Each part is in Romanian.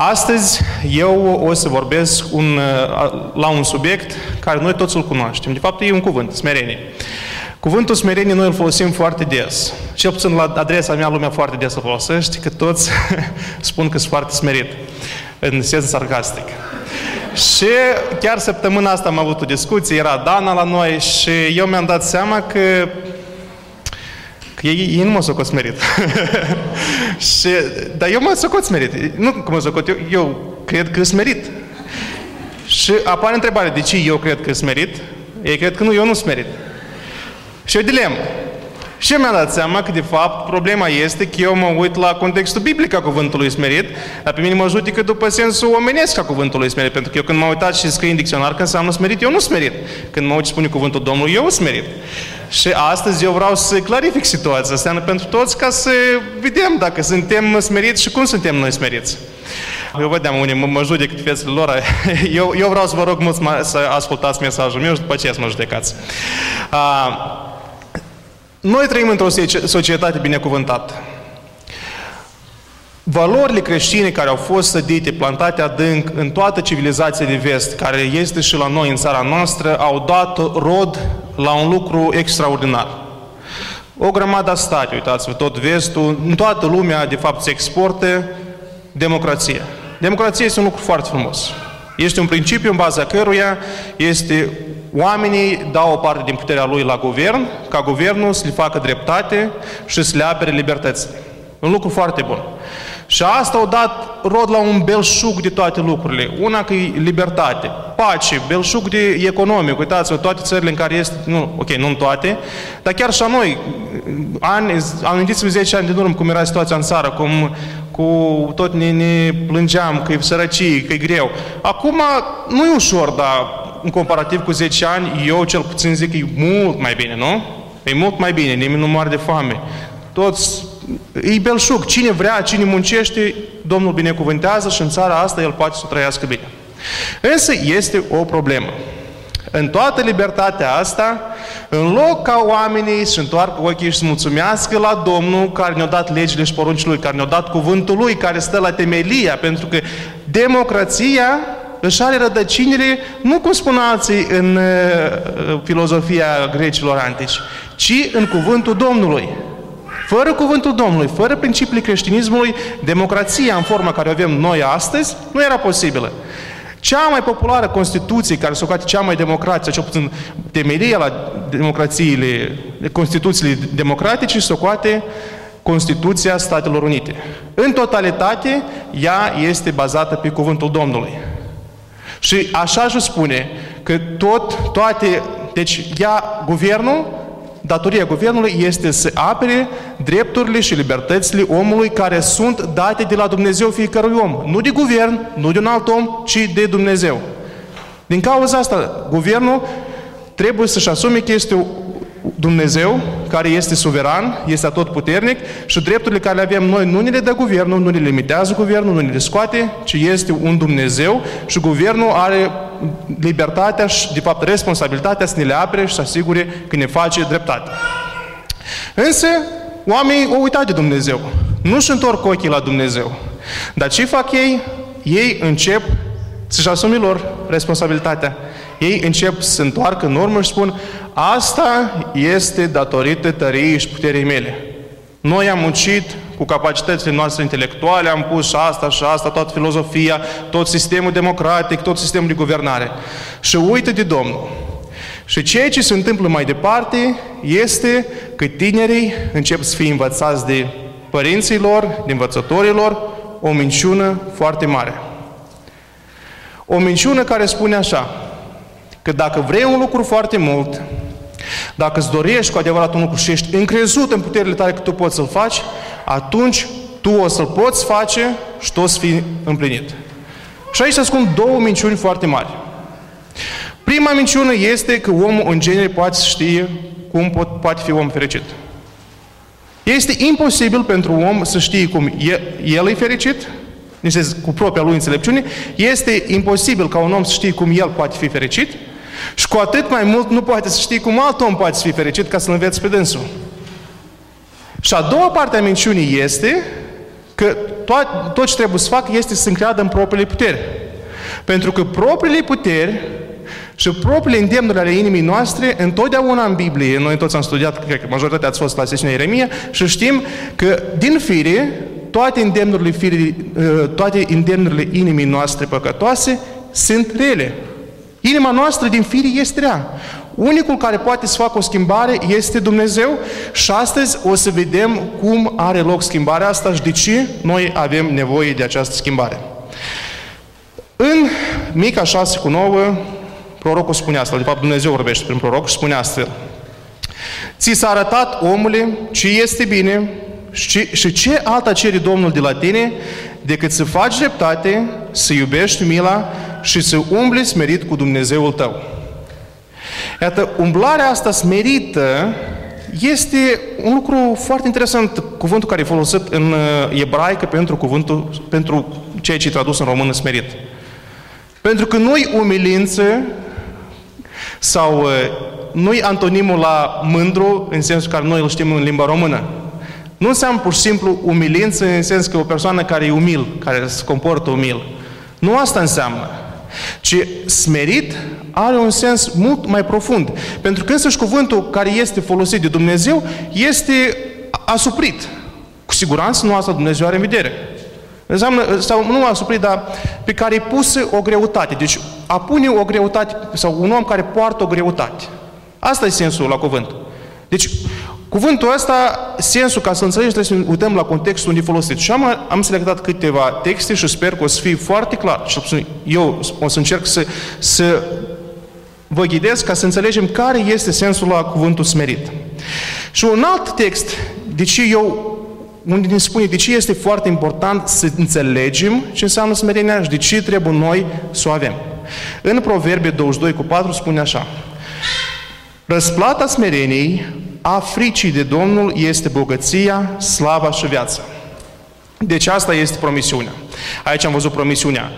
Astăzi eu o să vorbesc un, la un subiect care noi toți îl cunoaștem. De fapt, e un cuvânt, smerenie. Cuvântul smerenie noi îl folosim foarte des. Cel puțin la adresa mea lumea foarte des îl folosește, că toți spun că sunt foarte smerit, în sens sarcastic. Și chiar săptămâna asta am avut o discuție, era Dana la noi și eu mi-am dat seama că Că ei, ei nu mă socot smerit. și, dar eu mă socot smerit. Nu că mă socot, eu, eu cred că smerit. Și apare întrebarea, de ce eu cred că smerit? Ei cred că nu, eu nu smerit. Și o dilemă. Și eu mi-am dat seama că, de fapt, problema este că eu mă uit la contextul biblic a cuvântului smerit, dar pe mine mă judică după sensul omenesc a cuvântului smerit, pentru că eu când m-am uitat și scrie în dicționar că înseamnă smerit, eu nu smerit. Când mă uit și spune cuvântul Domnului, eu smerit. Și astăzi eu vreau să clarific situația asta pentru toți ca să vedem dacă suntem smeriți și cum suntem noi smeriți. Eu vedeam unii mă, mă judecă fețele lor. Eu, eu vreau să vă rog mult să ascultați mesajul meu și după aceea să mă judecați. Uh, noi trăim într-o societate binecuvântată. Valorile creștine care au fost sădite, plantate adânc în toată civilizația de vest, care este și la noi în țara noastră, au dat rod la un lucru extraordinar. O grămadă state, uitați-vă, tot vestul, în toată lumea, de fapt, se exportă democrația. Democrația este un lucru foarte frumos. Este un principiu în baza căruia este oamenii dau o parte din puterea lui la guvern, ca guvernul să le facă dreptate și să le apere libertățile. Un lucru foarte bun. Și asta a dat rod la un belșug de toate lucrurile. Una că e libertate, pace, belșug de economic. Uitați-vă, toate țările în care este, nu, ok, nu în toate, dar chiar și a noi, ani, amintiți-vă 10 ani din urmă cum era situația în țară, cum cu tot ne, ne plângeam că e sărăcie, că e greu. Acum nu e ușor, dar în comparativ cu 10 ani, eu cel puțin zic că e mult mai bine, nu? E mult mai bine, nimeni nu moare de foame. Toți, e belșug. Cine vrea, cine muncește, Domnul binecuvântează și în țara asta el poate să trăiască bine. Însă este o problemă. În toată libertatea asta, în loc ca oamenii să întoarcă ochii și să mulțumească la Domnul care ne-a dat legile și poruncile Lui, care ne-a dat cuvântul Lui, care stă la temelia, pentru că democrația își are rădăcinile, nu cum spun alții în uh, filozofia grecilor antici, ci în cuvântul Domnului. Fără cuvântul Domnului, fără principiile creștinismului, democrația în forma care o avem noi astăzi nu era posibilă. Cea mai populară Constituție, care se ocate cea mai democratică, cel puțin temelia la democrațiile, Constituțiile democratice, se ocate Constituția Statelor Unite. În totalitate, ea este bazată pe cuvântul Domnului. Și așa își spune că tot, toate, deci ea, guvernul, datoria guvernului este să apere drepturile și libertățile omului care sunt date de la Dumnezeu fiecărui om. Nu de guvern, nu de un alt om, ci de Dumnezeu. Din cauza asta, guvernul trebuie să-și asume că este Dumnezeu, care este suveran, este atotputernic și drepturile care le avem noi nu ne le dă guvernul, nu ne limitează guvernul, nu ne le scoate, ci este un Dumnezeu și guvernul are libertatea și, de fapt, responsabilitatea să ne le apere și să asigure că ne face dreptate. Însă, oamenii au uitat de Dumnezeu. Nu-și întorc ochii la Dumnezeu. Dar ce fac ei? Ei încep să-și asume lor responsabilitatea. Ei încep să se întoarcă în urmă și spun asta este datorită tăriei și puterii mele. Noi am muncit cu capacitățile noastre intelectuale, am pus și asta și asta, toată filozofia, tot sistemul democratic, tot sistemul de guvernare. Și uită de Domnul. Și ceea ce se întâmplă mai departe este că tinerii încep să fie învățați de părinții lor, de învățătorii lor, o minciună foarte mare. O minciună care spune așa, că dacă vrei un lucru foarte mult, dacă îți dorești cu adevărat un lucru și ești încrezut în puterile tale că tu poți să-l faci, atunci tu o să-l poți face și tu o să fii împlinit. Și aici se ascund două minciuni foarte mari. Prima minciună este că omul în genere poate să știe cum pot, poate fi om fericit. Este imposibil pentru un om să știe cum el, el e fericit, cu propria lui înțelepciune, este imposibil ca un om să știe cum el poate fi fericit și cu atât mai mult nu poate să știe cum alt om poate să fie fericit ca să-l înveți pe dânsul. Și a doua parte a minciunii este că tot, tot ce trebuie să facă este să se încreadă în propriile puteri. Pentru că propriile puteri și propriile îndemnuri ale inimii noastre, întotdeauna în Biblie, noi toți am studiat, cred că majoritatea ați fost la sesiunea Ieremia, și știm că din fire, toate îndemnurile, fire, uh, toate îndemnurile inimii noastre păcătoase sunt rele. Inima noastră din fire este rea. Unicul care poate să facă o schimbare este Dumnezeu și astăzi o să vedem cum are loc schimbarea asta și de ce noi avem nevoie de această schimbare. În Mica 6 cu 9, prorocul spune asta, de fapt Dumnezeu vorbește prin proroc și spune astfel. Ți s-a arătat, omule, ce este bine și, și ce alta cere Domnul de la tine decât să faci dreptate, să iubești mila și să umbli smerit cu Dumnezeul tău. Iată, umblarea asta smerită este un lucru foarte interesant, cuvântul care e folosit în uh, ebraică pentru cuvântul, pentru ceea ce e tradus în română smerit. Pentru că nu-i umilință sau uh, nu-i antonimul la mândru în sensul care noi îl știm în limba română. Nu înseamnă pur și simplu umilință în sens că o persoană care e umil, care se comportă umil. Nu asta înseamnă. Ci smerit are un sens mult mai profund. Pentru că însăși cuvântul care este folosit de Dumnezeu este asuprit. Cu siguranță nu asta Dumnezeu are în vedere. Înseamnă, sau nu asuprit, dar pe care e pusă o greutate. Deci a pune o greutate, sau un om care poartă o greutate. Asta e sensul la cuvânt. Deci, cuvântul ăsta, sensul, ca să înțelegi, trebuie să uităm la contextul unde folosit. Și am, am selectat câteva texte și sper că o să fie foarte clar. Și eu o să încerc să, să vă ghidez ca să înțelegem care este sensul la cuvântul smerit. Și un alt text, de ce eu unde ne spune de ce este foarte important să înțelegem ce înseamnă smerenia și de ce trebuie noi să o avem. În Proverbe 22 cu 4 spune așa. Răsplata smereniei a fricii de Domnul este bogăția, slava și viața. Deci asta este promisiunea. Aici am văzut promisiunea.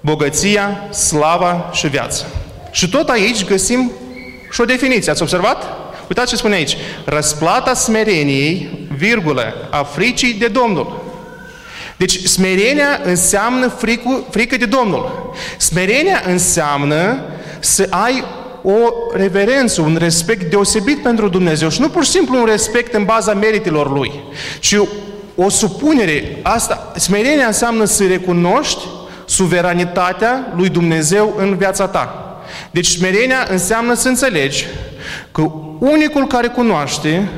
Bogăția, slava și viața. Și tot aici găsim și o definiție. Ați observat? Uitați ce spune aici. Răsplata smereniei, virgulă, a fricii de Domnul. Deci smerenia înseamnă fricu, frică de Domnul. Smerenia înseamnă să ai o reverență, un respect deosebit pentru Dumnezeu și nu pur și simplu un respect în baza meritelor Lui, ci o supunere. Asta, smerenia înseamnă să recunoști suveranitatea lui Dumnezeu în viața ta. Deci smerenia înseamnă să înțelegi că unicul care cunoaște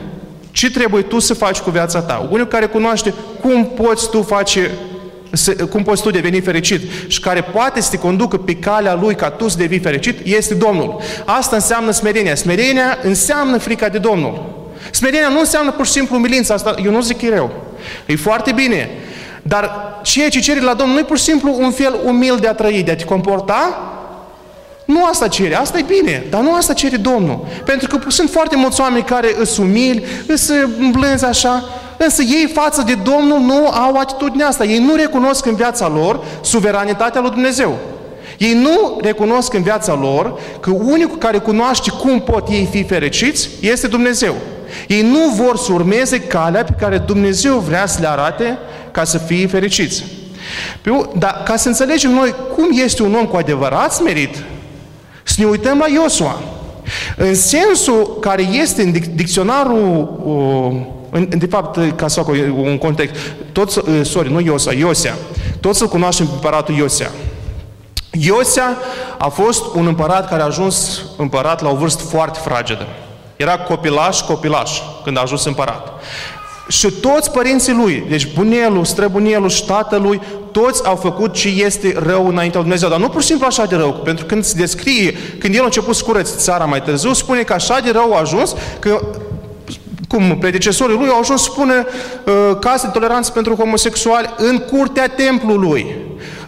ce trebuie tu să faci cu viața ta, unicul care cunoaște cum poți tu face cum poți tu deveni fericit și care poate să te conducă pe calea Lui ca tu să devii fericit, este Domnul. Asta înseamnă smerenia. Smerenia înseamnă frica de Domnul. Smerenia nu înseamnă pur și simplu umilință, asta eu nu zic că e rău. E foarte bine. Dar ceea ce cere la Domnul nu e pur și simplu un fel umil de a trăi, de a te comporta nu asta cere, asta e bine, dar nu asta cere Domnul. Pentru că sunt foarte mulți oameni care îs umili, îs blânzi așa, însă ei față de Domnul nu au atitudinea asta. Ei nu recunosc în viața lor suveranitatea lui Dumnezeu. Ei nu recunosc în viața lor că unicul care cunoaște cum pot ei fi fericiți este Dumnezeu. Ei nu vor să urmeze calea pe care Dumnezeu vrea să le arate ca să fie fericiți. Dar ca să înțelegem noi cum este un om cu adevărat smerit, să ne uităm la Iosua. În sensul care este în dicționarul, în, de fapt, ca să fac un context, toți, sorry, nu Iosua, Iosea, toți să cunoaștem împăratul Iosea. Iosea a fost un împărat care a ajuns împărat la o vârstă foarte fragedă. Era copilaș, copilaș, când a ajuns împărat. Și toți părinții lui, deci bunelul, străbunelul și tatălui, toți au făcut ce este rău înaintea lui Dumnezeu. Dar nu pur și simplu așa de rău, pentru că când se descrie, când el a început să curăț țara mai târziu, spune că așa de rău a ajuns că cum predecesorii lui au ajuns să spună uh, case de toleranță pentru homosexuali în curtea templului.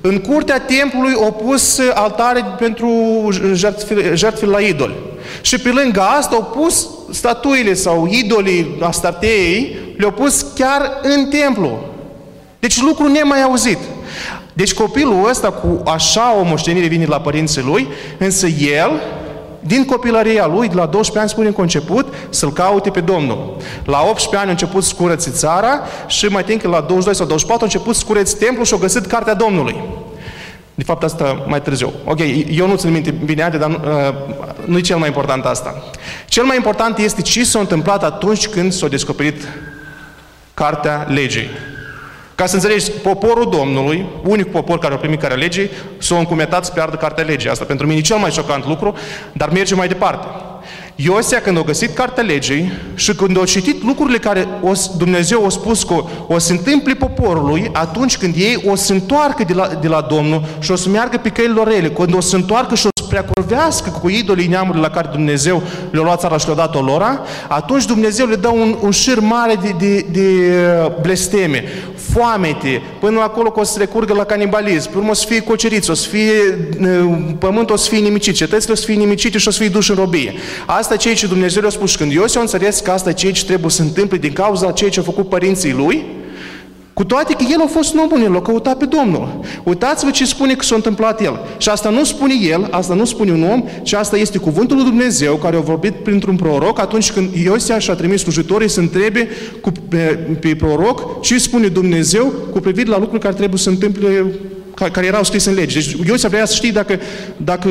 În curtea templului au pus altare pentru jertfile la idoli. Și pe lângă asta au pus statuile sau idolii Astarteei, le-au pus chiar în templu. Deci lucru nemai auzit. Deci copilul ăsta cu așa o moștenire vine la părinții lui, însă el din copilăria lui, de la 12 ani spune în conceput, să-L caute pe Domnul. La 18 ani a început să curăți țara și mai timp la 22 sau 24 a început să curăți templu și a găsit cartea Domnului. De fapt, asta mai târziu. Ok, eu nu țin minte bine, dar uh, nu e cel mai important asta. Cel mai important este ce s-a întâmplat atunci când s-a descoperit cartea legii. Ca să înțelegi, poporul Domnului, unicul popor care a primit care legii, s-a încumetat să piardă cartea legii. Asta pentru mine e cel mai șocant lucru, dar merge mai departe. Iosia, când a găsit cartea legii și când a citit lucrurile care o, Dumnezeu a spus că o să întâmple poporului atunci când ei o să întoarcă de la, de la Domnul și o să meargă pe căile lor rele, când o să întoarcă și o să preacurvească cu idolii neamurile la care Dumnezeu le-a luat țara și le-a dat-o lora, atunci Dumnezeu le dă un, un șir mare de, de, de uh, blesteme, foamete, până acolo că o să recurgă la canibalism, până o să fie coceriți, o să fie uh, pământul o să fie nimicit, cetățile o să fie nimicite și o să fie duși în robie. Asta e ceea ce Dumnezeu le-a spus. Când Iosea a înțeles că asta e ceea ce trebuie să întâmple din cauza ceea ce au făcut părinții lui, cu toate că el a fost un om bun, el a căutat pe Domnul. Uitați-vă ce spune că s-a întâmplat el. Și asta nu spune el, asta nu spune un om, ci asta este cuvântul lui Dumnezeu care a vorbit printr-un proroc atunci când Iosia și-a trimis slujitorii să întrebe cu, pe, pe proroc ce spune Dumnezeu cu privire la lucruri care trebuie să se întâmple care erau scrise în lege. Deci Iosif vrea să știe dacă, dacă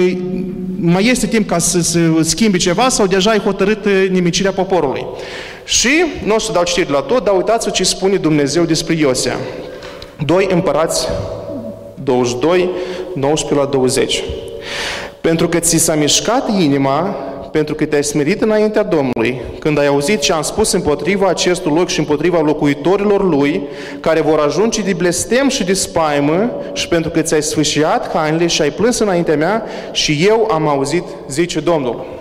mai este timp ca să se schimbe ceva sau deja ai hotărât nimicirea poporului. Și, nu o să dau citire la tot, dar uitați-vă ce spune Dumnezeu despre Iosia. 2 împărați 22, 19 la 20. Pentru că ți s-a mișcat inima pentru că te-ai smerit înaintea Domnului, când ai auzit ce am spus împotriva acestui loc și împotriva locuitorilor lui, care vor ajunge de blestem și de spaimă, și pentru că ți-ai sfâșiat hainele și ai plâns înaintea mea, și eu am auzit, zice Domnul.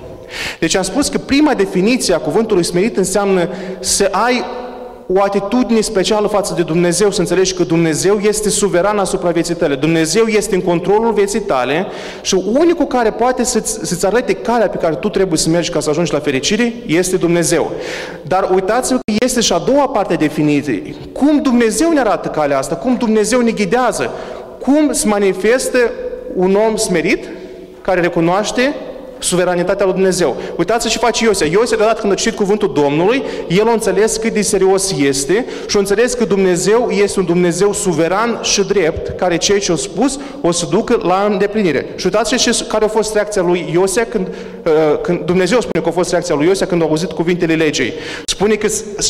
Deci am spus că prima definiție a cuvântului smerit înseamnă să ai o atitudine specială față de Dumnezeu, să înțelegi că Dumnezeu este suveran asupra vieții tale. Dumnezeu este în controlul vieții tale și unicul care poate să-ți, să arate calea pe care tu trebuie să mergi ca să ajungi la fericire este Dumnezeu. Dar uitați-vă că este și a doua parte a definiției. Cum Dumnezeu ne arată calea asta? Cum Dumnezeu ne ghidează? Cum se manifestă un om smerit care recunoaște suveranitatea lui Dumnezeu. Uitați ce face Iosea. Iosea, deodată când a citit cuvântul Domnului, el a înțeles cât de serios este și a înțeles că Dumnezeu este un Dumnezeu suveran și drept, care ceea ce a spus o să ducă la îndeplinire. Și uitați ce, care a fost reacția lui Iosea când, uh, când Dumnezeu spune că a fost reacția lui Iosea când a auzit cuvintele legii. Spune că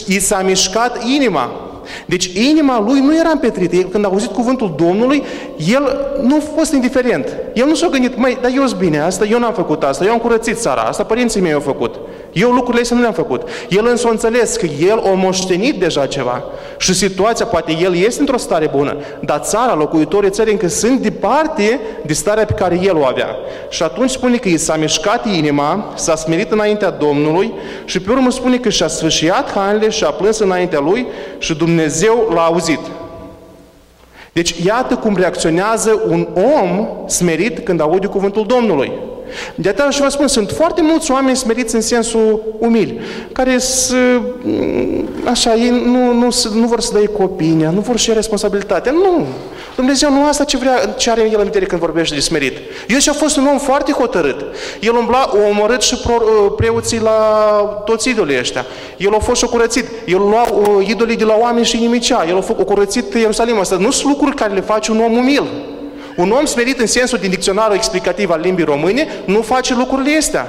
i s-a mișcat inima. Deci inima lui nu era împetrită. Când a auzit cuvântul Domnului, el nu a fost indiferent. El nu s-a gândit, măi, dar eu sunt bine, asta, eu n-am făcut asta, eu am curățit țara, asta părinții mei au făcut. Eu lucrurile astea nu le-am făcut. El însă a înțeles că el a moștenit deja ceva. Și situația, poate el este într-o stare bună, dar țara, locuitorii țării încă sunt departe de starea pe care el o avea. Și atunci spune că i s-a mișcat inima, s-a smerit înaintea Domnului și pe urmă spune că și-a sfârșiat hainele și a plâns înaintea lui și Dumnezeu l-a auzit. Deci iată cum reacționează un om smerit când aude cuvântul Domnului. De atât și vă spun, sunt foarte mulți oameni smeriți în sensul umil, care sunt, mm, așa, ei nu, nu, nu vor să dea cu opinia, nu vor și responsabilitatea. Nu! Dumnezeu nu asta ce, vrea, ce are El în vedere când vorbește de smerit. Eu și-a fost un om foarte hotărât. El umbla, a omorât și pro, uh, preoții la toți idolii ăștia. El a fost și curățit. El lua uh, idolii de la oameni și nimicea. El a, a curățit Ierusalim. Asta nu sunt lucruri care le face un om umil. Un om smerit în sensul din dicționarul explicativ al limbii române nu face lucrurile astea.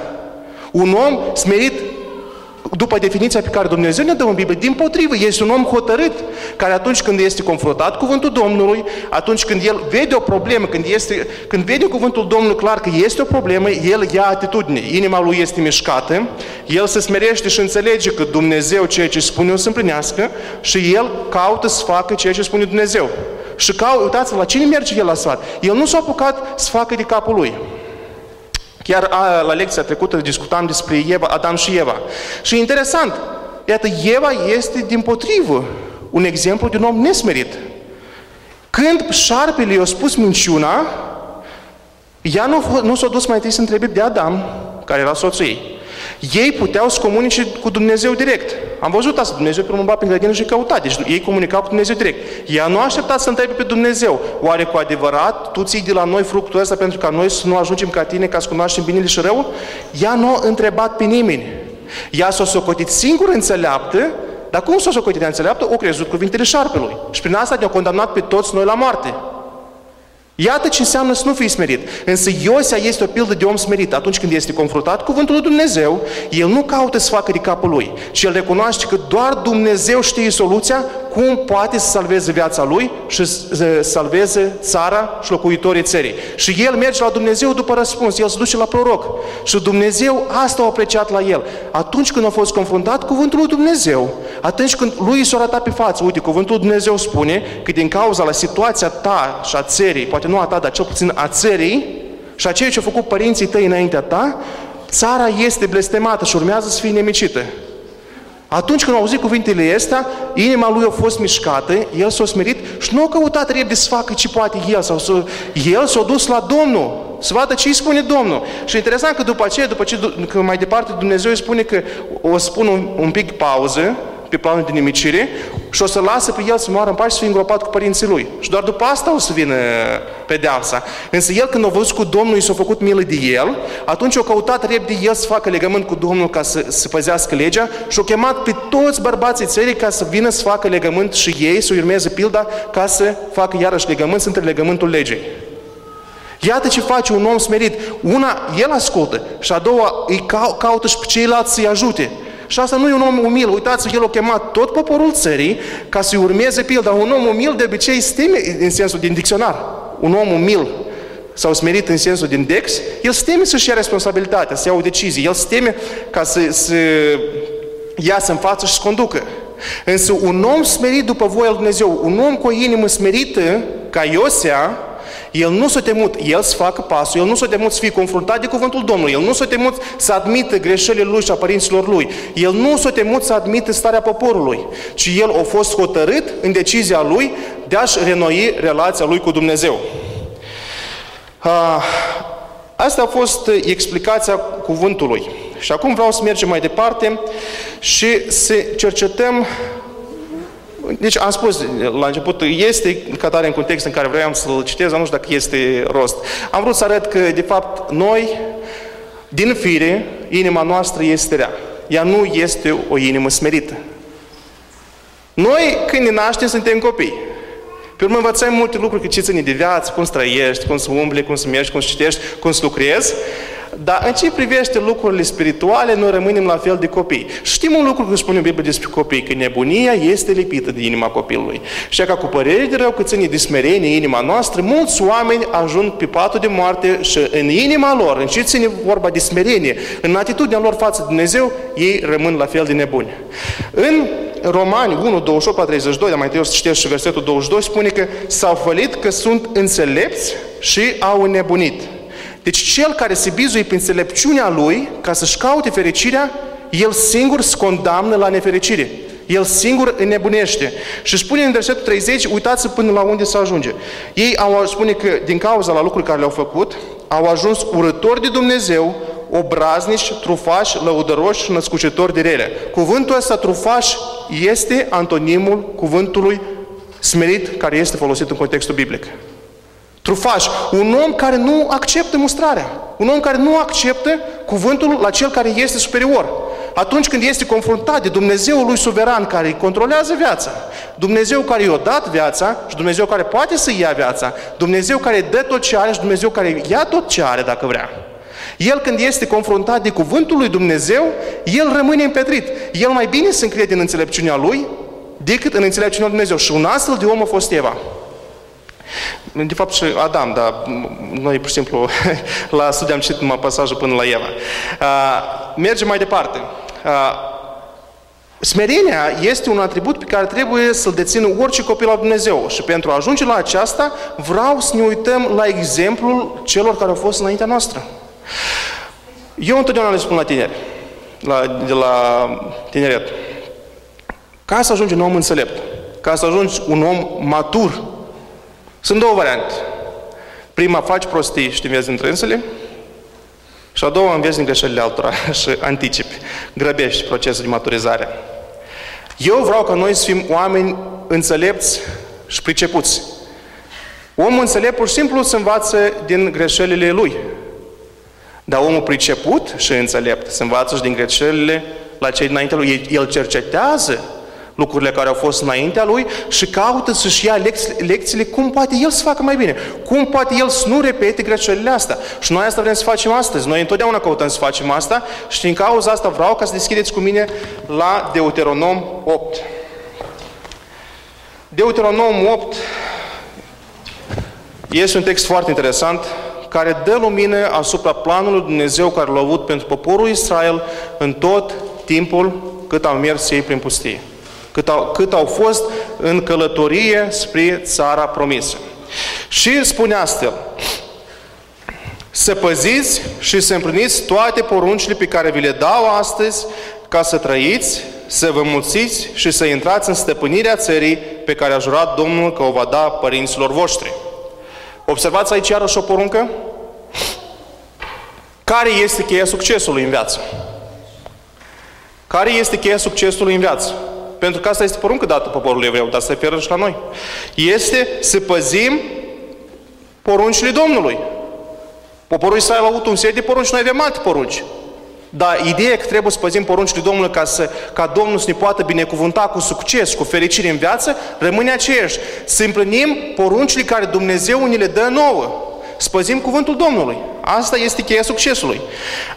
Un om smerit după definiția pe care Dumnezeu ne dă în Biblie, din potrivă, este un om hotărât, care atunci când este confruntat cuvântul Domnului, atunci când el vede o problemă, când, este, când vede cuvântul Domnului clar că este o problemă, el ia atitudine, inima lui este mișcată, el se smerește și înțelege că Dumnezeu ceea ce spune o să împlinească și el caută să facă ceea ce spune Dumnezeu. Și ca, uitați la cine merge el la sfat? El nu s-a apucat să facă de capul lui. Chiar a, la lecția trecută discutam despre Eva, Adam și Eva. Și interesant, iată, Eva este din potrivă un exemplu de un om nesmerit. Când șarpele i-a spus minciuna, ea nu, nu s-a dus mai întâi să întrebe de Adam, care era soțul ei. Ei puteau să comunice cu Dumnezeu direct. Am văzut asta, Dumnezeu promova prin grădină și căuta, deci ei comunicau cu Dumnezeu direct. Ea nu a așteptat să întrebe pe Dumnezeu, oare cu adevărat tu ții de la noi fructul ăsta pentru ca noi să nu ajungem ca tine, ca să cunoaștem binele și răul? Ea nu a întrebat pe nimeni. Ea s-a socotit singur înțeleaptă, dar cum s-a socotit înțeleaptă? O crezut cuvintele șarpelui. Și prin asta ne-a condamnat pe toți noi la moarte. Iată ce înseamnă să nu fii smerit. Însă Iosia este o pildă de om smerit. Atunci când este confruntat cu cuvântul lui Dumnezeu, el nu caută să facă de capul lui, ci el recunoaște că doar Dumnezeu știe soluția cum poate să salveze viața lui și să salveze țara și locuitorii țării. Și el merge la Dumnezeu după răspuns, el se duce la proroc. Și Dumnezeu asta a apreciat la el. Atunci când a fost confruntat cuvântul lui Dumnezeu, atunci când lui s-a arătat pe față, uite, cuvântul lui Dumnezeu spune că din cauza la situația ta și a țării, poate nu a ta, dar cel puțin a țării, și a ceea ce au făcut părinții tăi înaintea ta, țara este blestemată și urmează să fie nemicită. Atunci când a auzit cuvintele astea, inima lui a fost mișcată, el s-a smerit și nu a căutat repede să facă ce poate el, sau să, el s-a dus la Domnul, să vadă ce îi spune Domnul. Și interesant că după aceea, după ce că mai departe Dumnezeu îi spune că o spun un, un pic pauză, pe planul de nimicire și o să lasă pe el să moară în pace să fie îngropat cu părinții lui. Și doar după asta o să vină pedeapsa. Însă el când a văzut cu Domnul i s-a făcut milă de el, atunci a căutat repede el să facă legământ cu Domnul ca să, să păzească legea și a chemat pe toți bărbații țării ca să vină să facă legământ și ei, să urmeze pilda, ca să facă iarăși legământ, să între legământul legii. Iată ce face un om smerit. Una, el ascultă și a doua îi caută și pe ceilalți să-i ajute. Și asta nu e un om umil. Uitați, el a chemat tot poporul țării ca să-i urmeze pilda. Un om umil de obicei stime în sensul din dicționar. Un om umil sau smerit în sensul din dex, el steme să-și ia responsabilitatea, să ia o decizie. El steme ca să, să iasă în față și să conducă. Însă un om smerit după voia lui Dumnezeu, un om cu o inimă smerită, ca Iosea, el nu s-a temut, el să facă pasul, el nu s-a temut să fie confruntat de cuvântul Domnului, el nu s-a temut să admită greșelile lui și a părinților lui, el nu s-a temut să admită starea poporului, ci el a fost hotărât în decizia lui de a-și renoi relația lui cu Dumnezeu. Asta a fost explicația cuvântului. Și acum vreau să mergem mai departe și să cercetăm deci am spus la început, este ca tare în context în care vreau să-l citez, dar nu știu dacă este rost. Am vrut să arăt că, de fapt, noi, din fire, inima noastră este rea. Ea nu este o inimă smerită. Noi, când ne naștem, suntem copii. Pe urmă învățăm multe lucruri, ce ține de viață, cum să trăiești, cum să umbli, cum să mergi, cum să citești, cum să lucrezi. Dar în ce privește lucrurile spirituale, noi rămânem la fel de copii. Știm un lucru că spune Biblia despre copii, că nebunia este lipită de inima copilului. Și ca cu părere de rău că ține de smerenie inima noastră, mulți oameni ajung pe patul de moarte și în inima lor, în ce ține vorba de smerenie, în atitudinea lor față de Dumnezeu, ei rămân la fel de nebuni. În Romani 1, 28 la 32, dar mai întâi o să citesc și versetul 22, spune că s-au fălit că sunt înțelepți și au nebunit. Deci cel care se bizuie pe înțelepciunea lui ca să-și caute fericirea, el singur se condamnă la nefericire. El singur înnebunește. Și spune în versetul 30, uitați până la unde se ajunge. Ei au spune că din cauza la lucruri care le-au făcut, au ajuns urători de Dumnezeu, obraznici, trufași, lăudăroși și născucitori de rele. Cuvântul ăsta trufaș este antonimul cuvântului smerit care este folosit în contextul biblic. Trufaș, un om care nu acceptă mustrarea, un om care nu acceptă cuvântul la cel care este superior. Atunci când este confruntat de Dumnezeul lui suveran care îi controlează viața, Dumnezeu care i-a dat viața și Dumnezeu care poate să ia viața, Dumnezeu care dă tot ce are și Dumnezeu care ia tot ce are dacă vrea. El când este confruntat de cuvântul lui Dumnezeu, el rămâne împetrit. El mai bine se încrede în înțelepciunea lui decât în înțelepciunea lui Dumnezeu. Și un astfel de om a fost Eva. De fapt și Adam, dar noi pur și simplu la studiu am citit numai pasajul până la Eva. Uh, mergem mai departe. Uh, Smerenia este un atribut pe care trebuie să-l dețină orice copil al Dumnezeu. Și pentru a ajunge la aceasta, vreau să ne uităm la exemplul celor care au fost înaintea noastră. Eu întotdeauna le spun la tineri, la, de la tineret, ca să ajungi un om înțelept, ca să ajungi un om matur, sunt două variante. Prima, faci prostii și te înveți între însele, Și a doua, înveți din greșelile altora și anticipi. Grăbești procesul de maturizare. Eu vreau ca noi să fim oameni înțelepți și pricepuți. Omul înțelept pur și simplu se învață din greșelile lui. Dar omul priceput și înțelept se învață și din greșelile la cei dinaintea lui. El cercetează lucrurile care au fost înaintea lui și caută să-și ia lecți- lecțiile cum poate el să facă mai bine. Cum poate el să nu repete greșelile astea. Și noi asta vrem să facem astăzi. Noi întotdeauna căutăm să facem asta și din cauza asta vreau ca să deschideți cu mine la Deuteronom 8. Deuteronom 8 este un text foarte interesant care dă lumină asupra planului Dumnezeu care l-a avut pentru poporul Israel în tot timpul cât au mers ei prin pustie. Cât au, cât au fost în călătorie spre țara promisă. Și spune astfel, să păziți și să împliniți toate poruncile pe care vi le dau astăzi ca să trăiți, să vă mulțiți și să intrați în stăpânirea țării pe care a jurat Domnul că o va da părinților voștri. Observați aici iarăși o poruncă? Care este cheia succesului în viață? Care este cheia succesului în viață? Pentru că asta este poruncă dată poporului evreu, dar se referă și la noi. Este să păzim poruncile Domnului. Poporul Israel a avut un set de porunci, noi avem alte porunci. Dar ideea că trebuie să păzim poruncile Domnului ca, să, ca Domnul să ne poată binecuvânta cu succes, cu fericire în viață, rămâne aceeași. Să împlinim poruncile care Dumnezeu ne le dă nouă. Să păzim cuvântul Domnului. Asta este cheia succesului.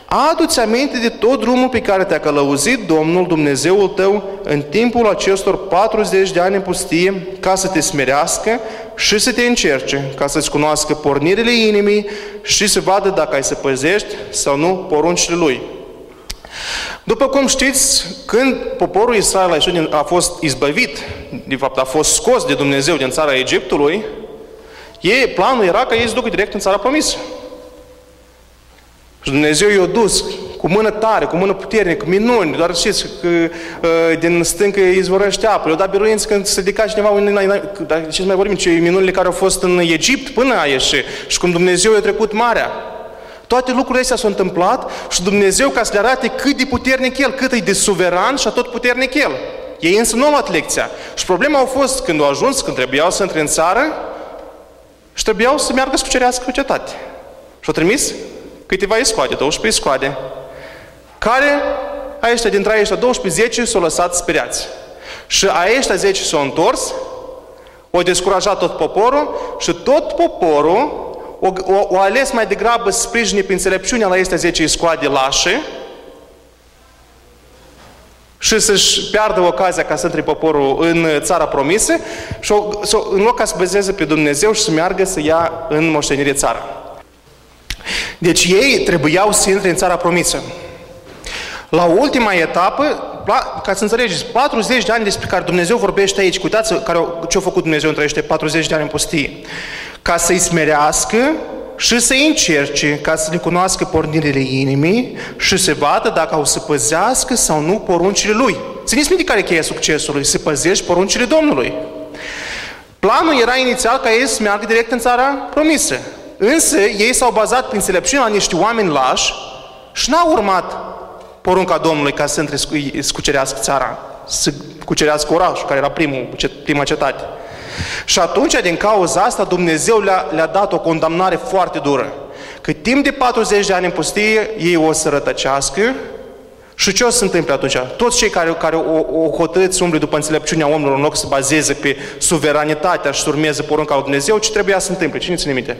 Adu-ți aminte de tot drumul pe care te-a călăuzit Domnul Dumnezeul tău în timpul acestor 40 de ani în pustie ca să te smerească și să te încerce, ca să-ți cunoască pornirile inimii și să vadă dacă ai să păzești sau nu poruncile Lui. După cum știți, când poporul Israel a fost izbăvit, de fapt a fost scos de Dumnezeu din țara Egiptului, ei, planul era ca ei să ducă direct în țara promisă. Și Dumnezeu i-a dus cu mână tare, cu mână puternică, minuni, doar știți că uh, din stâncă izvorăște apă. Le-a dat biruință când se ridica cineva, dar ce mai vorbim, ce minunile care au fost în Egipt până a ieși și cum Dumnezeu i-a trecut marea. Toate lucrurile astea s-au întâmplat și Dumnezeu ca să le arate cât de puternic El, cât e de suveran și tot puternic El. Ei însă nu au luat lecția. Și problema a fost când au ajuns, când trebuiau să intre în țară și trebuiau să meargă să cucerească o cetate. Și au trimis câteva iscoade, 12 iscoade, care aceștia dintre aceștia 12, 10 s-au lăsat speriați. Și aceștia 10 s-au întors, au descurajat tot poporul și tot poporul o, o, o ales mai degrabă sprijine prin înțelepciunea la acestea 10 iscoade lașe și să-și piardă ocazia ca să intre poporul în țara promisă și o, în loc ca să bezeze pe Dumnezeu și să meargă să ia în moștenire țara. Deci ei trebuiau să intre în țara promisă. La ultima etapă, ca să înțelegeți, 40 de ani despre care Dumnezeu vorbește aici, uitați care, ce a făcut Dumnezeu între aceștia 40 de ani în pustie, ca să-i smerească și să-i încerce ca să le cunoască pornirile inimii și să vadă dacă au să păzească sau nu poruncile Lui. Țineți minte care e cheia succesului, să păzești poruncile Domnului. Planul era inițial ca ei să meargă direct în țara promisă. Însă ei s-au bazat prin înțelepciune la niște oameni lași și n-au urmat porunca Domnului ca să să cucerească țara, să cucerească orașul, care era primul, prima cetate. Și atunci, din cauza asta, Dumnezeu le-a, le dat o condamnare foarte dură. Că timp de 40 de ani în pustie, ei o să rătăcească și ce o să se întâmple atunci? Toți cei care, care o, o hotărâți să umble după înțelepciunea omului în loc să bazeze pe suveranitatea și să urmeze porunca lui Dumnezeu, ce trebuia să întâmple? Cine ține minte?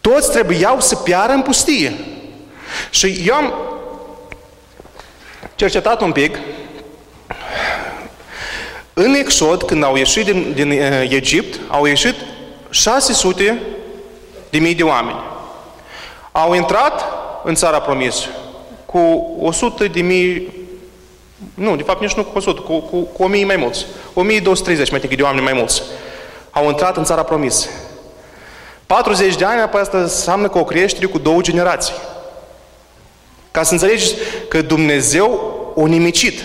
Toți trebuiau să piară în pustie. Și eu am cercetat un pic în Exod, când au ieșit din, din uh, Egipt, au ieșit 600 de mii de oameni. Au intrat în țara promisă cu 100 de mii, nu, de fapt nici nu cu 100, cu, cu, cu 1000 mai mulți. 1230 mai de oameni mai mulți. Au intrat în țara promisă. 40 de ani, apoi asta înseamnă că o creștere cu două generații. Ca să înțelegeți că Dumnezeu o nimicit.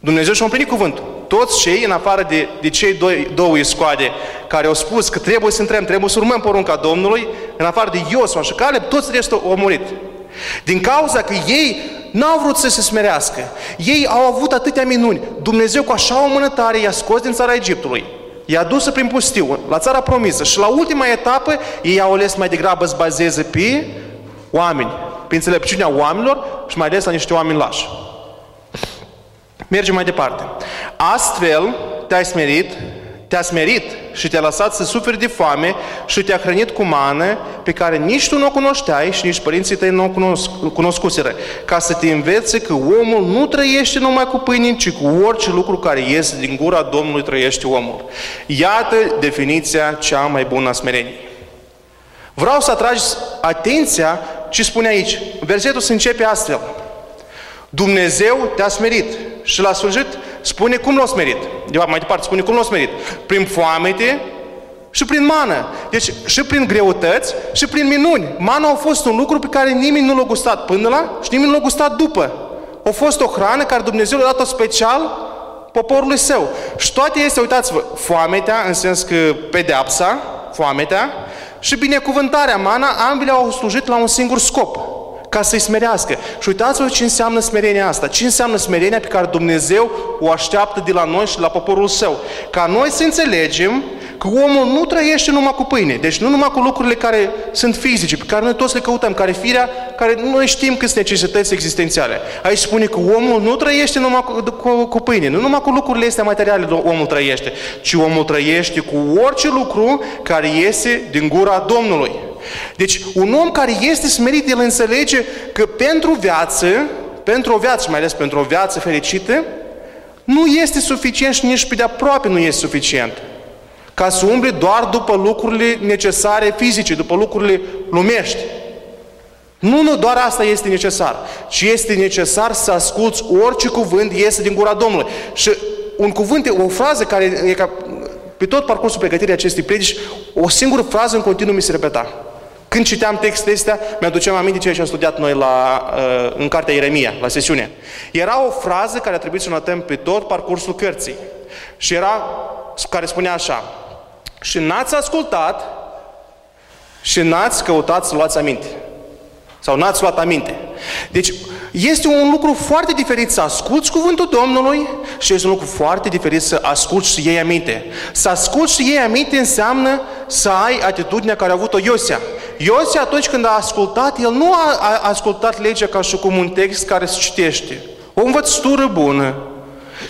Dumnezeu și-a împlinit cuvântul. Toți cei, în afară de, de cei doi, două iscoade care au spus că trebuie să intrăm, trebuie să urmăm porunca Domnului, în afară de Iosua și Caleb, toți restul au murit. Din cauza că ei n-au vrut să se smerească. Ei au avut atâtea minuni. Dumnezeu cu așa o mână tare i-a scos din țara Egiptului. I-a dus prin pustiu, la țara promisă. Și la ultima etapă, ei au ales mai degrabă să bazeze pe oameni, pe înțelepciunea oamenilor și mai ales la niște oameni lași. Mergem mai departe. Astfel te-ai smerit te-a smerit și te-a lăsat să suferi de foame și te-a hrănit cu mană pe care nici tu nu o cunoșteai și nici părinții tăi nu o cunosc, cunoscuseră, ca să te învețe că omul nu trăiește numai cu pâine, ci cu orice lucru care iese din gura Domnului trăiește omul. Iată definiția cea mai bună a smereniei. Vreau să atragi atenția ce spune aici. Versetul se începe astfel. Dumnezeu te-a smerit și la sfârșit spune cum l-a smerit. De fapt, mai departe spune cum l-a smerit. Prin foamete și prin mană. Deci și prin greutăți și prin minuni. Mana a fost un lucru pe care nimeni nu l-a gustat până la și nimeni nu l-a gustat după. A fost o hrană care Dumnezeu l-a dat-o special poporului său. Și toate este, uitați-vă, foametea, în sens că pedeapsa, foametea, și binecuvântarea, mana, ambele au slujit la un singur scop ca să-i smerească. Și uitați-vă ce înseamnă smerenia asta. Ce înseamnă smerenia pe care Dumnezeu o așteaptă de la noi și de la poporul său. Ca noi să înțelegem că omul nu trăiește numai cu pâine. Deci nu numai cu lucrurile care sunt fizice, pe care noi toți le căutăm, care firea, care noi știm că sunt necesități existențiale. Aici spune că omul nu trăiește numai cu, cu, cu pâine, nu numai cu lucrurile astea materiale omul trăiește, ci omul trăiește cu orice lucru care iese din gura Domnului. Deci, un om care este smerit, el înțelege că pentru viață, pentru o viață, mai ales pentru o viață fericită, nu este suficient și nici pe de aproape nu este suficient ca să umble doar după lucrurile necesare fizice, după lucrurile lumești. Nu, nu, doar asta este necesar, ci este necesar să asculți orice cuvânt iese din gura Domnului. Și un cuvânt, o frază care e ca pe tot parcursul pregătirii acestei predici, o singură frază în continuu mi se repeta. Când citeam textele astea, mi-aduceam aminte ceea ce am studiat noi la, uh, în cartea Ieremia, la sesiune. Era o frază care a trebuit să o notăm pe tot parcursul cărții. Și era, care spunea așa, și n-ați ascultat și n-ați căutat să luați aminte. Sau n-ați luat aminte. Deci, este un lucru foarte diferit să asculți cuvântul Domnului și este un lucru foarte diferit să asculți și iei aminte. Să asculți și iei aminte înseamnă să ai atitudinea care a avut-o Iosia. Iosia atunci când a ascultat, el nu a, a ascultat legea ca și cum un text care se citește. O învățătură bună,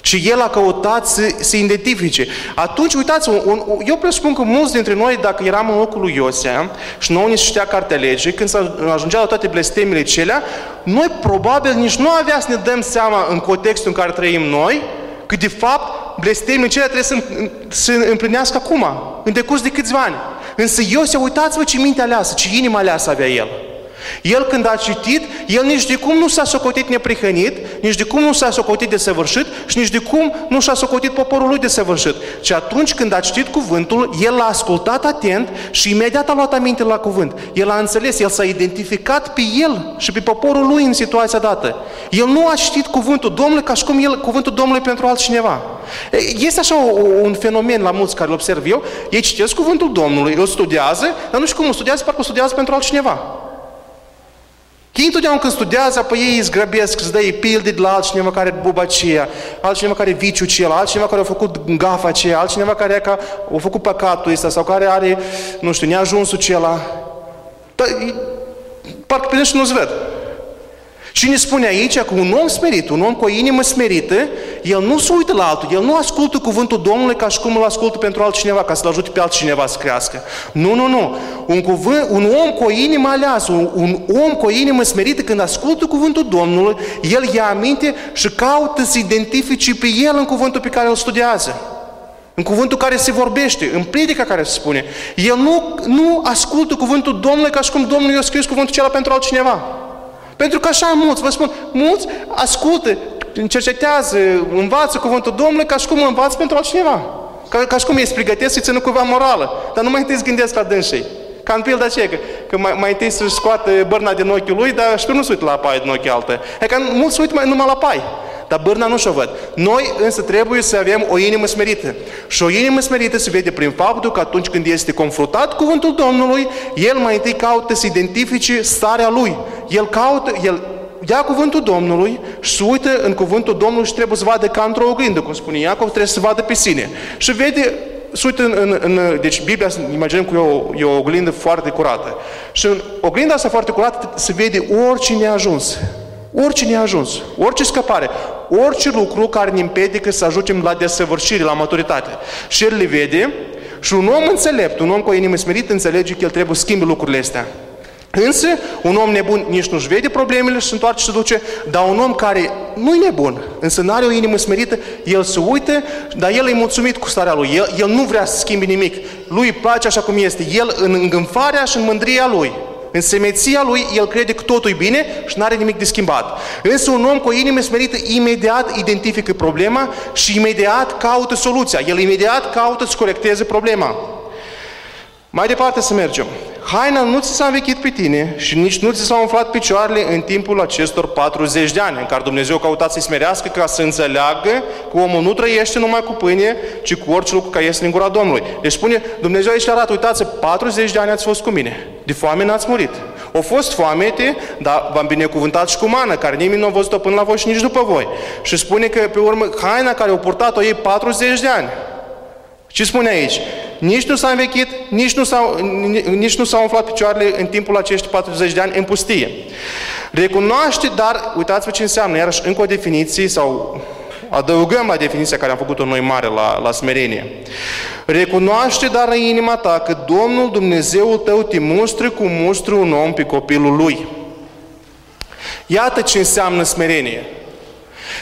ci el a căutat să se identifice. Atunci, uitați, un, un, eu presupun că mulți dintre noi, dacă eram în locul lui Iosea și nouă ni se știa cartea legii, când se ajungea la toate blestemile celea, noi probabil nici nu avea să ne dăm seama în contextul în care trăim noi, că de fapt blestemile celea trebuie să, să împlinească acum, în decurs de câțiva ani. Însă Iosea, uitați-vă ce minte aleasă, ce inimă aleasă avea el. El când a citit, el nici de cum nu s-a socotit neprihănit, nici de cum nu s-a socotit de săvârșit și nici de cum nu și-a socotit poporul lui de săvârșit. Și atunci când a citit cuvântul, el l-a ascultat atent și imediat a luat aminte la cuvânt. El a înțeles, el s-a identificat pe el și pe poporul lui în situația dată. El nu a citit cuvântul Domnului ca și cum el cuvântul Domnului pentru altcineva. Este așa un fenomen la mulți care îl observ eu, ei citesc cuvântul Domnului, îl studiază, dar nu știu cum îl studiază, parcă îl studiază pentru altcineva. Ei întotdeauna când studiază, apoi ei îți grăbesc, îți dă pilde de la altcineva care are buba aceea, altcineva care viciu acela, altcineva care a făcut gafa aceea, altcineva care a, a făcut păcatul ăsta sau care are, nu știu, neajunsul acela. Dar, parcă pe și nu-ți ved. Cine spune aici că un om smerit, un om cu o inimă smerită, el nu se uită la altul, el nu ascultă cuvântul Domnului ca și cum îl ascultă pentru altcineva, ca să-l ajute pe altcineva să crească. Nu, nu, nu. Un, cuvânt, un om cu o inimă aleasă, un, un om cu o inimă smerită, când ascultă cuvântul Domnului, el ia aminte și caută să identifice pe el în cuvântul pe care îl studiază. În cuvântul care se vorbește, în predica care se spune. El nu, nu ascultă cuvântul Domnului ca și cum Domnul i-a scris cuvântul acela pentru altcineva. Pentru că așa mulți, vă spun, mulți ascultă, cercetează, învață cuvântul Domnului ca și cum învață pentru altcineva. Ca, ca și cum ei pregătesc să țină cuva morală. Dar nu mai întâi să gândesc la dânsii. Ca în pilda aceea, că, că mai, mai întâi să-și scoate bărna din ochiul lui, dar și nu se uită la pai din ochii altă. E că mulți se uită mai numai la pai. dar bârna nu și-o văd. Noi însă trebuie să avem o inimă smerită. Și o inimă smerită se vede prin faptul că atunci când este confruntat cuvântul Domnului, el mai întâi caută să identifice starea lui. El caută, el ia cuvântul Domnului și se uită în cuvântul Domnului și trebuie să vadă ca într-o oglindă, cum spune Iacov, trebuie să vadă pe sine. Și vede se uită în, în, în, deci Biblia, imaginăm că e o, e o oglindă foarte curată. Și în oglinda asta foarte curată se vede orice neajuns. Orice neajuns, orice scăpare, orice lucru care ne împiedică să ajungem la desăvârșire, la maturitate. Și el le vede și un om înțelept, un om cu o inimă smerită înțelege că el trebuie să schimbe lucrurile astea. Însă, un om nebun nici nu-și vede problemele și se întoarce și se duce, dar un om care nu e nebun, însă nu are o inimă smerită, el se uită, dar el e mulțumit cu starea lui. El, el nu vrea să schimbe nimic. Lui îi place așa cum este. El, în îngânfarea și în mândria lui, în semeția lui, el crede că totul e bine și nu are nimic de schimbat. Însă un om cu o inimă smerită imediat identifică problema și imediat caută soluția. El imediat caută să corecteze problema. Mai departe să mergem. Haina nu ți s-a învechit pe tine și nici nu ți s-au umflat picioarele în timpul acestor 40 de ani în care Dumnezeu căuta să-i smerească ca să înțeleagă că omul nu trăiește numai cu pâine, ci cu orice lucru care este în gura Domnului. Deci spune, Dumnezeu aici arată, uitați 40 de ani ați fost cu mine. De foame n-ați murit. O fost foamete, dar v-am binecuvântat și cu mană, care nimeni nu a văzut-o până la voi și nici după voi. Și spune că pe urmă haina care au purtat-o ei 40 de ani. Ce spune aici? Nici nu s-a învechit, nici nu, s-au, nici nu s-au umflat picioarele în timpul acești 40 de ani în pustie. Recunoaște, dar uitați-vă ce înseamnă, iarăși încă o definiție sau adăugăm la definiția care am făcut-o noi mare la, la smerenie. Recunoaște dar în inima ta că Domnul Dumnezeul tău te mustră cum mustră un om pe copilul lui. Iată ce înseamnă smerenie.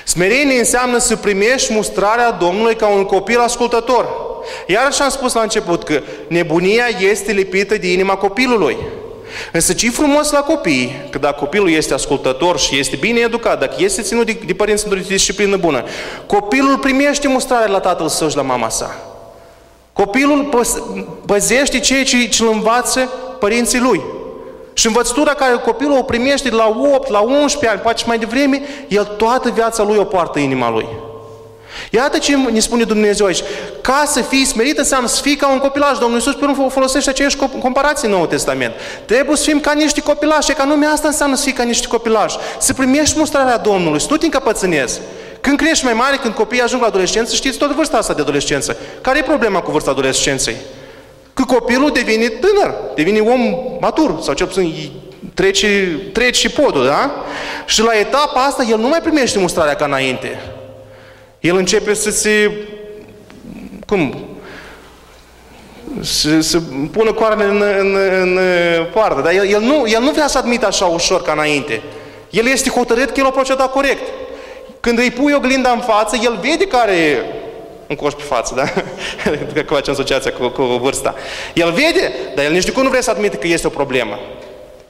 Smerenie înseamnă să primești mustrarea Domnului ca un copil ascultător. Iar așa am spus la început că nebunia este lipită de inima copilului. Însă ce frumos la copii, că dacă copilul este ascultător și este bine educat, dacă este ținut de, de părinți într-o disciplină bună, copilul primește mustrare la tatăl său și la mama sa. Copilul păzește ceea ce îl învață părinții lui. Și învățătura care copilul o primește de la 8, la 11 ani, poate și mai devreme, el toată viața lui o poartă inima lui. Iată ce ne spune Dumnezeu aici. Ca să fii smerit înseamnă să fii ca un copilaj. Domnul Iisus pe urmă folosește aceeași comparație în Noul Testament. Trebuie să fim ca niște copilași. Ca nume asta înseamnă să fii ca niște copilași. Să primești mustrarea Domnului, să nu te încăpățânezi. Când crești mai mare, când copiii ajung la adolescență, știți tot vârsta asta de adolescență. Care e problema cu vârsta adolescenței? Că copilul devine tânăr, devine om matur, sau cel puțin trece, trece și podul, da? Și la etapa asta el nu mai primește mustrarea ca înainte. El începe să se, cum, să, să pună coarne în, în, în poartă. Dar el, el, nu, el nu vrea să admită așa ușor ca înainte. El este hotărât că el a procedat corect. Când îi pui oglinda în față, el vede care e un coș pe față, da? Cred că facem asociația cu, cu vârsta. El vede, dar el nici de cum nu vrea să admite că este o problemă.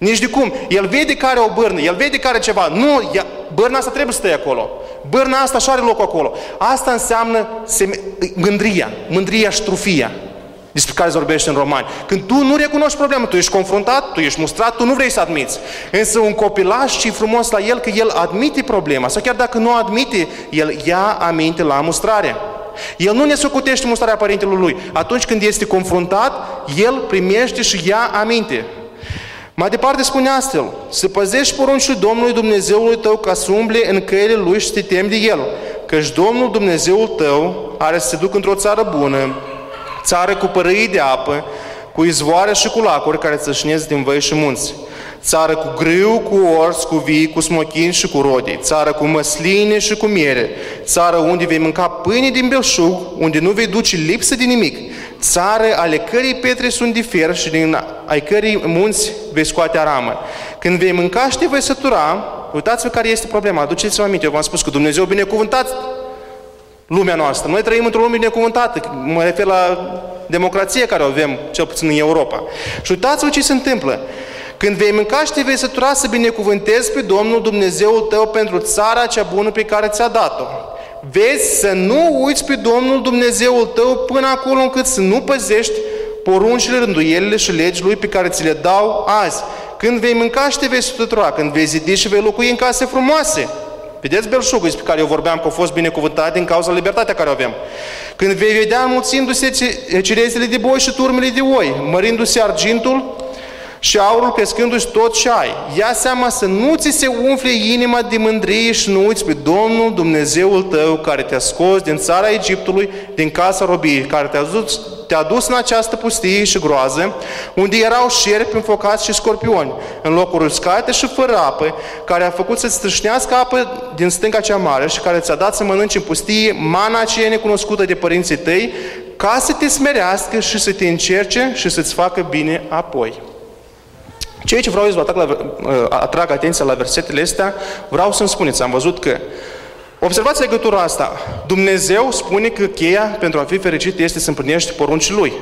Nici de cum. El vede care o bârnă, el vede care ceva. Nu, ea, bârna asta trebuie să stea acolo. Bârna asta și are loc acolo. Asta înseamnă seme, mândria, mândria și trufia despre care se vorbește în romani. Când tu nu recunoști problema, tu ești confruntat, tu ești mustrat, tu nu vrei să admiți. Însă un copilaș și frumos la el că el admite problema. Sau chiar dacă nu admite, el ia aminte la mustrare. El nu ne socotește mustrarea părintelui lui. Atunci când este confruntat, el primește și ia aminte. Mai departe spune astfel, să păzești poruncile Domnului Dumnezeului tău ca să umble în căile Lui și să te temi de El, căci Domnul Dumnezeul tău are să se ducă într-o țară bună, țară cu părâi de apă, cu izvoare și cu lacuri care țășnesc din văi și munți, țară cu grâu, cu ors, cu vii, cu smochini și cu rodi, țară cu măsline și cu miere, țară unde vei mânca pâine din belșug, unde nu vei duce lipsă de nimic, țară ale cărei pietre sunt de fier și din ai cărei munți vei scoate aramă. Când vei mânca și te vei sătura, uitați-vă care este problema, aduceți-vă aminte, eu v-am spus că Dumnezeu binecuvântat lumea noastră. Noi trăim într-o lume binecuvântată, mă refer la democrație care o avem, cel puțin în Europa. Și uitați-vă ce se întâmplă. Când vei mânca și te vei sătura să binecuvântezi pe Domnul Dumnezeul tău pentru țara cea bună pe care ți-a dat-o. Vezi să nu uiți pe Domnul Dumnezeul tău până acolo încât să nu păzești poruncile, rânduielile și legii Lui pe care ți le dau azi. Când vei mânca și te vei sătura, când vei zidi și vei locui în case frumoase. Vedeți belșugul despre care eu vorbeam că au fost binecuvântat din cauza libertatea care o avem. Când vei vedea înmulțindu-se cerezele de boi și turmele de oi, mărindu-se argintul și aurul crescându-și tot ce ai. Ia seama să nu ți se umfle inima de mândrie și nu uiți pe Domnul Dumnezeul tău care te-a scos din țara Egiptului, din casa robiei, care te-a dus, te-a dus în această pustie și groază, unde erau șerpi înfocați și scorpioni, în locuri uscate și fără apă, care a făcut să-ți strâșnească apă din stânga cea mare și care ți-a dat să mănânci în pustie mana aceea necunoscută de părinții tăi, ca să te smerească și să te încerce și să-ți facă bine apoi. Ceea ce vreau să vă atrag, la, uh, atrag atenția la versetele astea, vreau să-mi spuneți, am văzut că Observați legătura asta. Dumnezeu spune că cheia pentru a fi fericit este să împlinești poruncii Lui.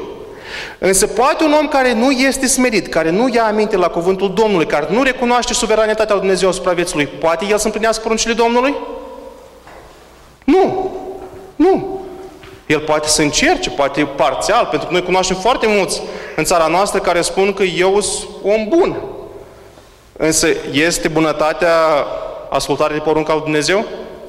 Însă poate un om care nu este smerit, care nu ia aminte la cuvântul Domnului, care nu recunoaște suveranitatea lui Dumnezeu asupra vieții lui, poate el să împlinească poruncile Domnului? Nu. Nu. El poate să încerce, poate parțial, pentru că noi cunoaștem foarte mulți în țara noastră care spun că eu sunt om bun. Însă este bunătatea ascultarea de porunca lui Dumnezeu?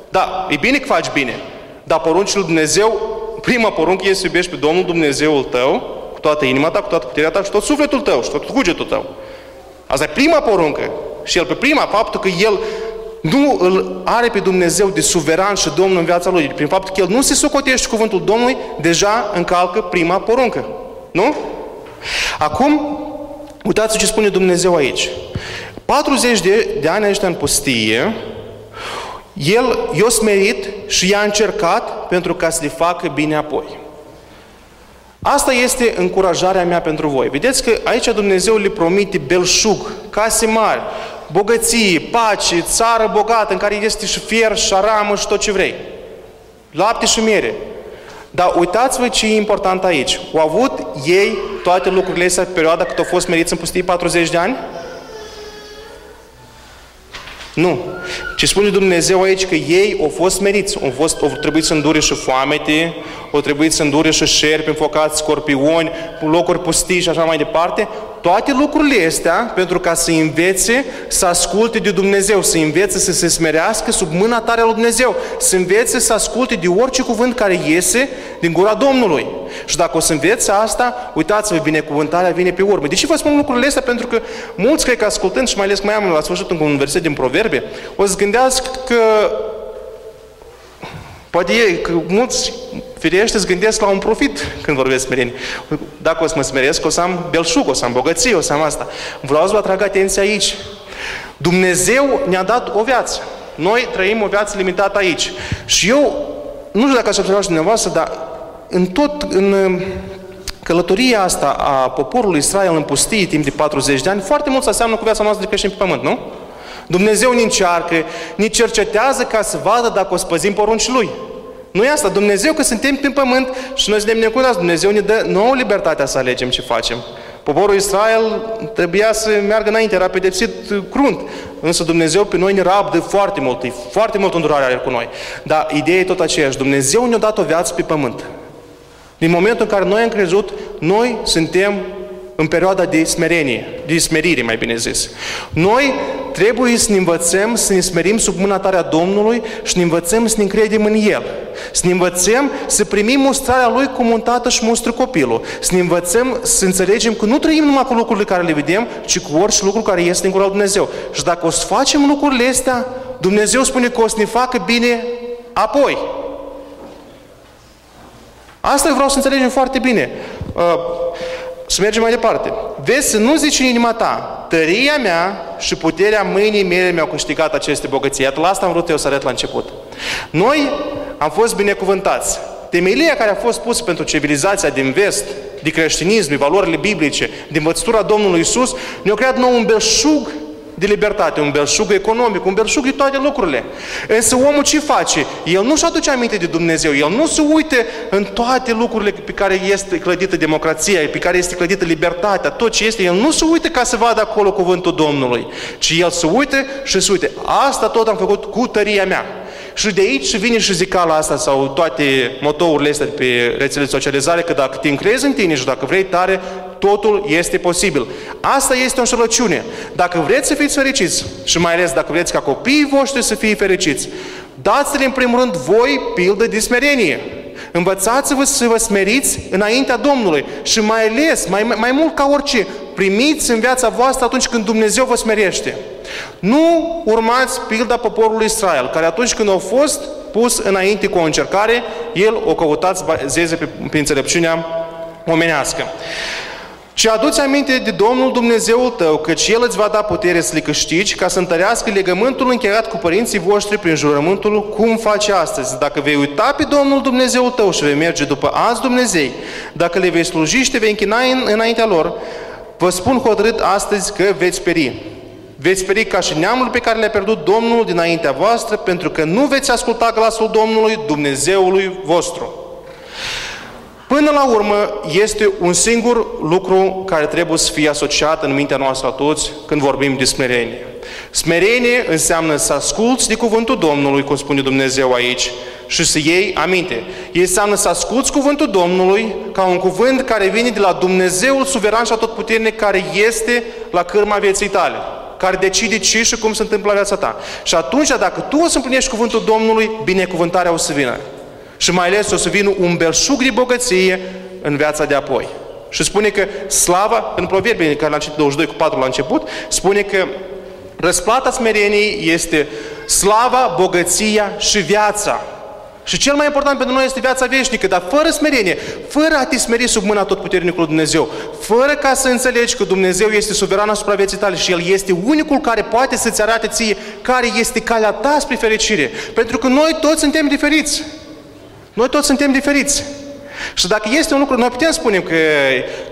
Da, e bine că faci bine. Dar poruncile lui Dumnezeu, prima poruncă este să iubești pe Domnul Dumnezeul tău, cu toată inima ta, cu toată puterea ta și tot sufletul tău și tot cugetul tău. Asta e prima poruncă. Și el pe prima, faptul că el nu îl are pe Dumnezeu de suveran și Domnul în viața lui, prin faptul că el nu se socotește cuvântul Domnului, deja încalcă prima poruncă. Nu? Acum, uitați ce spune Dumnezeu aici. 40 de, de ani ăștia în pustie, el i-a smerit și i-a încercat pentru ca să le facă bine apoi. Asta este încurajarea mea pentru voi. Vedeți că aici Dumnezeu le promite belșug, case mari, bogăție, pace, țară bogată în care este și fier, și aramă și tot ce vrei. Lapte și miere. Dar uitați-vă ce e important aici. Au avut ei toate lucrurile astea pe perioada cât au fost meriți în pustie 40 de ani? Nu. Ce spune Dumnezeu aici că ei au fost meriți, au, fost, au trebuit să îndure și foamete, au trebuit să îndure și șerpi înfocați, scorpioni, locuri pustiși și așa mai departe, toate lucrurile astea pentru ca să învețe să asculte de Dumnezeu, să învețe să se smerească sub mâna tare a lui Dumnezeu, să învețe să asculte de orice cuvânt care iese din gura Domnului. Și dacă o să învețe asta, uitați-vă, binecuvântarea vine pe urmă. De ce vă spun lucrurile astea? Pentru că mulți cred că ascultând și mai ales mai am la sfârșit un verset din Proverbe, o să gândească că Poate e că mulți firește îți gândesc la un profit când vorbesc smerenie. Dacă o să mă smeresc, o să am belșug, o să am bogăție, o să am asta. Vreau să vă atrag atenția aici. Dumnezeu ne-a dat o viață. Noi trăim o viață limitată aici. Și eu, nu știu dacă ați observat și dumneavoastră, dar în tot, în uh, călătoria asta a poporului Israel în pustie timp de 40 de ani, foarte mult se aseamnă cu viața noastră de creștini pe pământ, nu? Dumnezeu ne încearcă, ne cercetează ca să vadă dacă o spăzim porunci Lui. Nu e asta. Dumnezeu că suntem pe pământ și noi suntem necunați. Dumnezeu ne dă nouă libertatea să alegem ce facem. Poporul Israel trebuia să meargă înainte, era pedepsit crunt. Însă Dumnezeu pe noi ne rabdă foarte mult, e foarte mult îndurare are cu noi. Dar ideea e tot aceeași. Dumnezeu ne-a dat o viață pe pământ. Din momentul în care noi am crezut, noi suntem în perioada de smerenie, de smerire, mai bine zis. Noi trebuie să ne învățăm să ne smerim sub mâna tare a Domnului și ne învățăm să ne încredem în El. Să ne învățăm să primim mustrarea Lui cum un tată și mustră copilul. Să ne învățăm să înțelegem că nu trăim numai cu lucrurile care le vedem, ci cu orice lucru care este în gura lui Dumnezeu. Și dacă o să facem lucrurile astea, Dumnezeu spune că o să ne facă bine apoi. Asta vreau să înțelegem foarte bine. Uh, să mergem mai departe. Vezi să nu zici în inima ta, tăria mea și puterea mâinii mele mi-au câștigat aceste bogății. Iată, la asta am vrut eu să arăt la început. Noi am fost binecuvântați. Temelia care a fost pusă pentru civilizația din vest, de creștinism, de valorile biblice, din învățătura Domnului Isus, ne-a creat nou un belșug de libertate, un belșug economic, un belșug de toate lucrurile. Însă omul ce face? El nu-și aduce aminte de Dumnezeu, el nu se uite în toate lucrurile pe care este clădită democrația, pe care este clădită libertatea, tot ce este, el nu se uite ca să vadă acolo cuvântul Domnului, ci el se uite și se uite. Asta tot am făcut cu tăria mea. Și de aici vine și zicala asta sau toate motourile astea pe rețele de socializare că dacă te încrezi în tine și dacă vrei tare, totul este posibil. Asta este o înșelăciune. Dacă vreți să fiți fericiți și mai ales dacă vreți ca copiii voștri să fie fericiți, dați-le în primul rând voi pildă de smerenie. Învățați-vă să vă smeriți înaintea Domnului și mai ales, mai, mai mult ca orice, primiți în viața voastră atunci când Dumnezeu vă smerește. Nu urmați pilda poporului Israel, care atunci când au fost pus înainte cu o încercare, el o căutați zeze pe, pe înțelepciunea omenească. Și aduți aminte de Domnul Dumnezeul tău, căci El îți va da putere să le câștigi, ca să întărească legământul încheiat cu părinții voștri prin jurământul, cum face astăzi. Dacă vei uita pe Domnul Dumnezeul tău și vei merge după alți Dumnezei, dacă le vei sluji și te vei închina înaintea lor, vă spun hotărât astăzi că veți peri. Veți peri ca și neamul pe care le-a pierdut Domnul dinaintea voastră, pentru că nu veți asculta glasul Domnului, Dumnezeului vostru. Până la urmă, este un singur lucru care trebuie să fie asociat în mintea noastră a toți când vorbim de smerenie. Smerenie înseamnă să asculți de cuvântul Domnului, cum spune Dumnezeu aici, și să iei aminte. El înseamnă să asculți cuvântul Domnului ca un cuvânt care vine de la Dumnezeul suveran și atotputernic care este la cârma vieții tale care decide ce și cum se întâmplă la viața ta. Și atunci, dacă tu o să împlinești cuvântul Domnului, binecuvântarea o să vină. Și mai ales o să vină un belșug de bogăție în viața de apoi. Și spune că slava, în proverbii care la început 22 cu 4 la început, spune că răsplata smereniei este slava, bogăția și viața. Și cel mai important pentru noi este viața veșnică, dar fără smerenie, fără a te smeri sub mâna tot puternicului Dumnezeu, fără ca să înțelegi că Dumnezeu este suveran asupra vieții tale și El este unicul care poate să-ți arate ție care este calea ta spre fericire. Pentru că noi toți suntem diferiți. Noi toți suntem diferiți. Și dacă este un lucru, noi putem spune că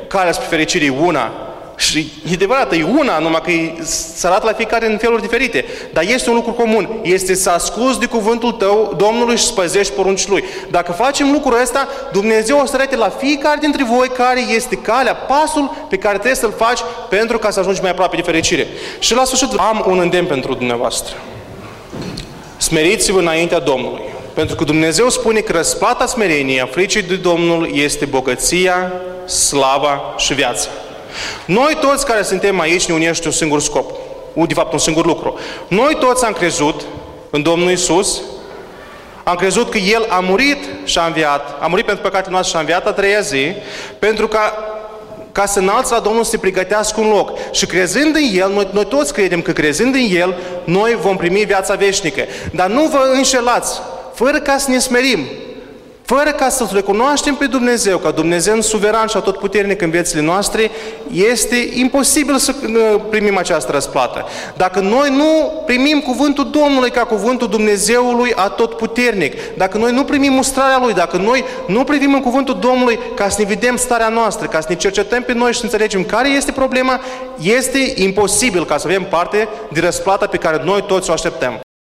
calea spre fericire e una, și e adevărat, e una, numai că se arată la fiecare în feluri diferite. Dar este un lucru comun. Este să asculți de cuvântul tău Domnului și să păzești poruncii Lui. Dacă facem lucrul ăsta, Dumnezeu o să arate la fiecare dintre voi care este calea, pasul pe care trebuie să-l faci pentru ca să ajungi mai aproape de fericire. Și la sfârșit am un îndemn pentru dumneavoastră. Smeriți-vă înaintea Domnului. Pentru că Dumnezeu spune că răsplata smereniei a fricii de Domnul este bogăția, slava și viața. Noi toți care suntem aici ne unește un singur scop. De fapt, un singur lucru. Noi toți am crezut în Domnul Isus, am crezut că El a murit și a înviat, a murit pentru păcatele noastre și a înviat a treia zi, pentru ca ca să înalți la Domnul să se pregătească un loc. Și crezând în El, noi, noi toți credem că crezând în El, noi vom primi viața veșnică. Dar nu vă înșelați fără ca să ne smerim, fără ca să-L recunoaștem pe Dumnezeu, ca Dumnezeu suveran și atotputernic în viețile noastre, este imposibil să uh, primim această răsplată. Dacă noi nu primim cuvântul Domnului ca cuvântul Dumnezeului atotputernic, dacă noi nu primim mustrarea Lui, dacă noi nu privim în cuvântul Domnului ca să ne vedem starea noastră, ca să ne cercetăm pe noi și să înțelegem care este problema, este imposibil ca să avem parte de răsplata pe care noi toți o așteptăm.